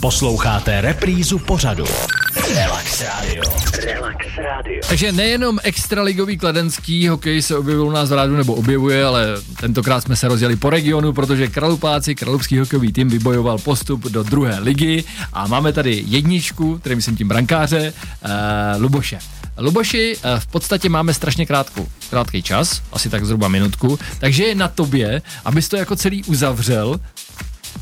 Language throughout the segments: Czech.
Posloucháte reprízu pořadu. Relax Radio. Relax Radio. Takže nejenom extraligový kladenský hokej se objevil u nás v rádu nebo objevuje, ale tentokrát jsme se rozjeli po regionu, protože Kralupáci, Kralupský hokejový tým vybojoval postup do druhé ligy a máme tady jedničku, který myslím tím brankáře, uh, Luboše. Luboši, uh, v podstatě máme strašně krátkou, krátký čas, asi tak zhruba minutku, takže je na tobě, abys to jako celý uzavřel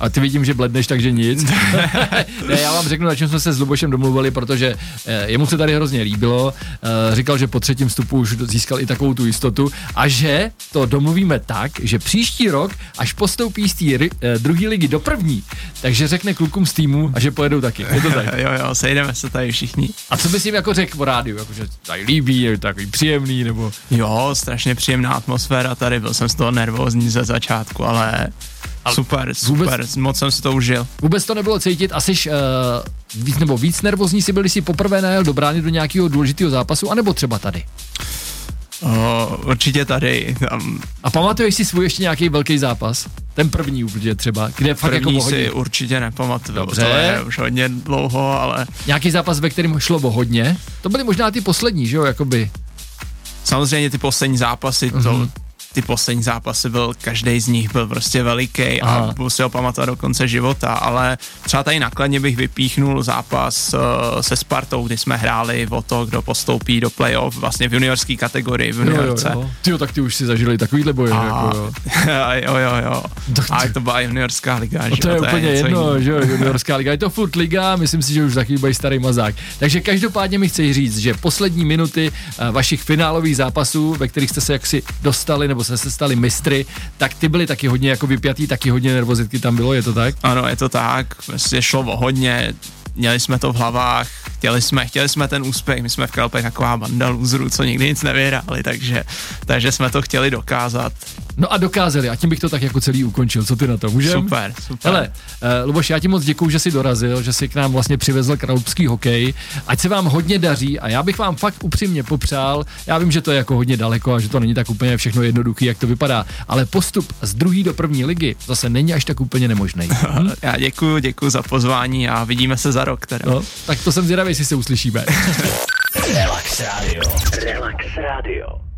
a ty vidím, že bledneš, takže nic. ne, já vám řeknu, na čem jsme se s Lubošem domluvili, protože eh, jemu se tady hrozně líbilo. Eh, říkal, že po třetím vstupu už získal i takovou tu jistotu a že to domluvíme tak, že příští rok, až postoupí z té eh, druhé ligy do první, takže řekne klukům z týmu a že pojedou taky. Je to tak? jo, jo, sejdeme se tady všichni. A co bys jim jako řekl o rádiu? Jako, že tady líbí, je takový příjemný, nebo... Jo, strašně příjemná atmosféra tady, byl jsem z toho nervózní ze začátku, ale ale super, super, vůbec, moc jsem si to užil. Vůbec to nebylo cítit, asi uh, víc nebo víc nervózní si byli si poprvé najel do brány do nějakého důležitého zápasu, anebo třeba tady? O, určitě tady. Tam... A pamatuješ si svůj ještě nějaký velký zápas? Ten první úplně třeba, kde fakt první jako si určitě nepamatuju, Dobře. to je už hodně dlouho, ale... Nějaký zápas, ve kterém šlo o hodně? To byly možná ty poslední, že jo, jakoby... Samozřejmě ty poslední zápasy, uh-huh. to, mhm ty poslední zápasy byl, každý z nich byl prostě veliký a budu si ho pamatovat do konce života, ale třeba tady nakladně bych vypíchnul zápas uh, se Spartou, kdy jsme hráli o to, kdo postoupí do playoff vlastně v juniorské kategorii, v juniorce. Jo, jo, jo. Tyjo, tak ty už si zažili takovýhle boje. A, jako, jo. jo, jo, jo. A to byla juniorská liga. No to je to úplně je jedno, že jo, juniorská liga. Je to furt liga, myslím si, že už taky bude starý mazák. Takže každopádně mi chci říct, že poslední minuty uh, vašich finálových zápasů, ve kterých jste se jaksi dostali nebo jsme se stali mistry, tak ty byly taky hodně jako vypjatý, taky hodně nervozitky tam bylo, je to tak? Ano, je to tak, vlastně šlo o hodně, měli jsme to v hlavách, chtěli jsme, chtěli jsme ten úspěch, my jsme v Kalpech taková banda lůzrů, co nikdy nic nevyhráli, takže, takže jsme to chtěli dokázat. No a dokázali a tím bych to tak jako celý ukončil, co ty na to, můžem? Super, super. Hele, uh, Luboš, já ti moc děkuju, že jsi dorazil, že jsi k nám vlastně přivezl kralupský hokej, ať se vám hodně daří a já bych vám fakt upřímně popřál, já vím, že to je jako hodně daleko a že to není tak úplně všechno jednoduchý, jak to vypadá, ale postup z druhé do první ligy zase není až tak úplně nemožný. Hm? já děkuju, děkuju za pozvání a vidíme se za rok teda. No, tak to jsem zvědavý, jestli se uslyšíme. Relax Radio. Relax Radio.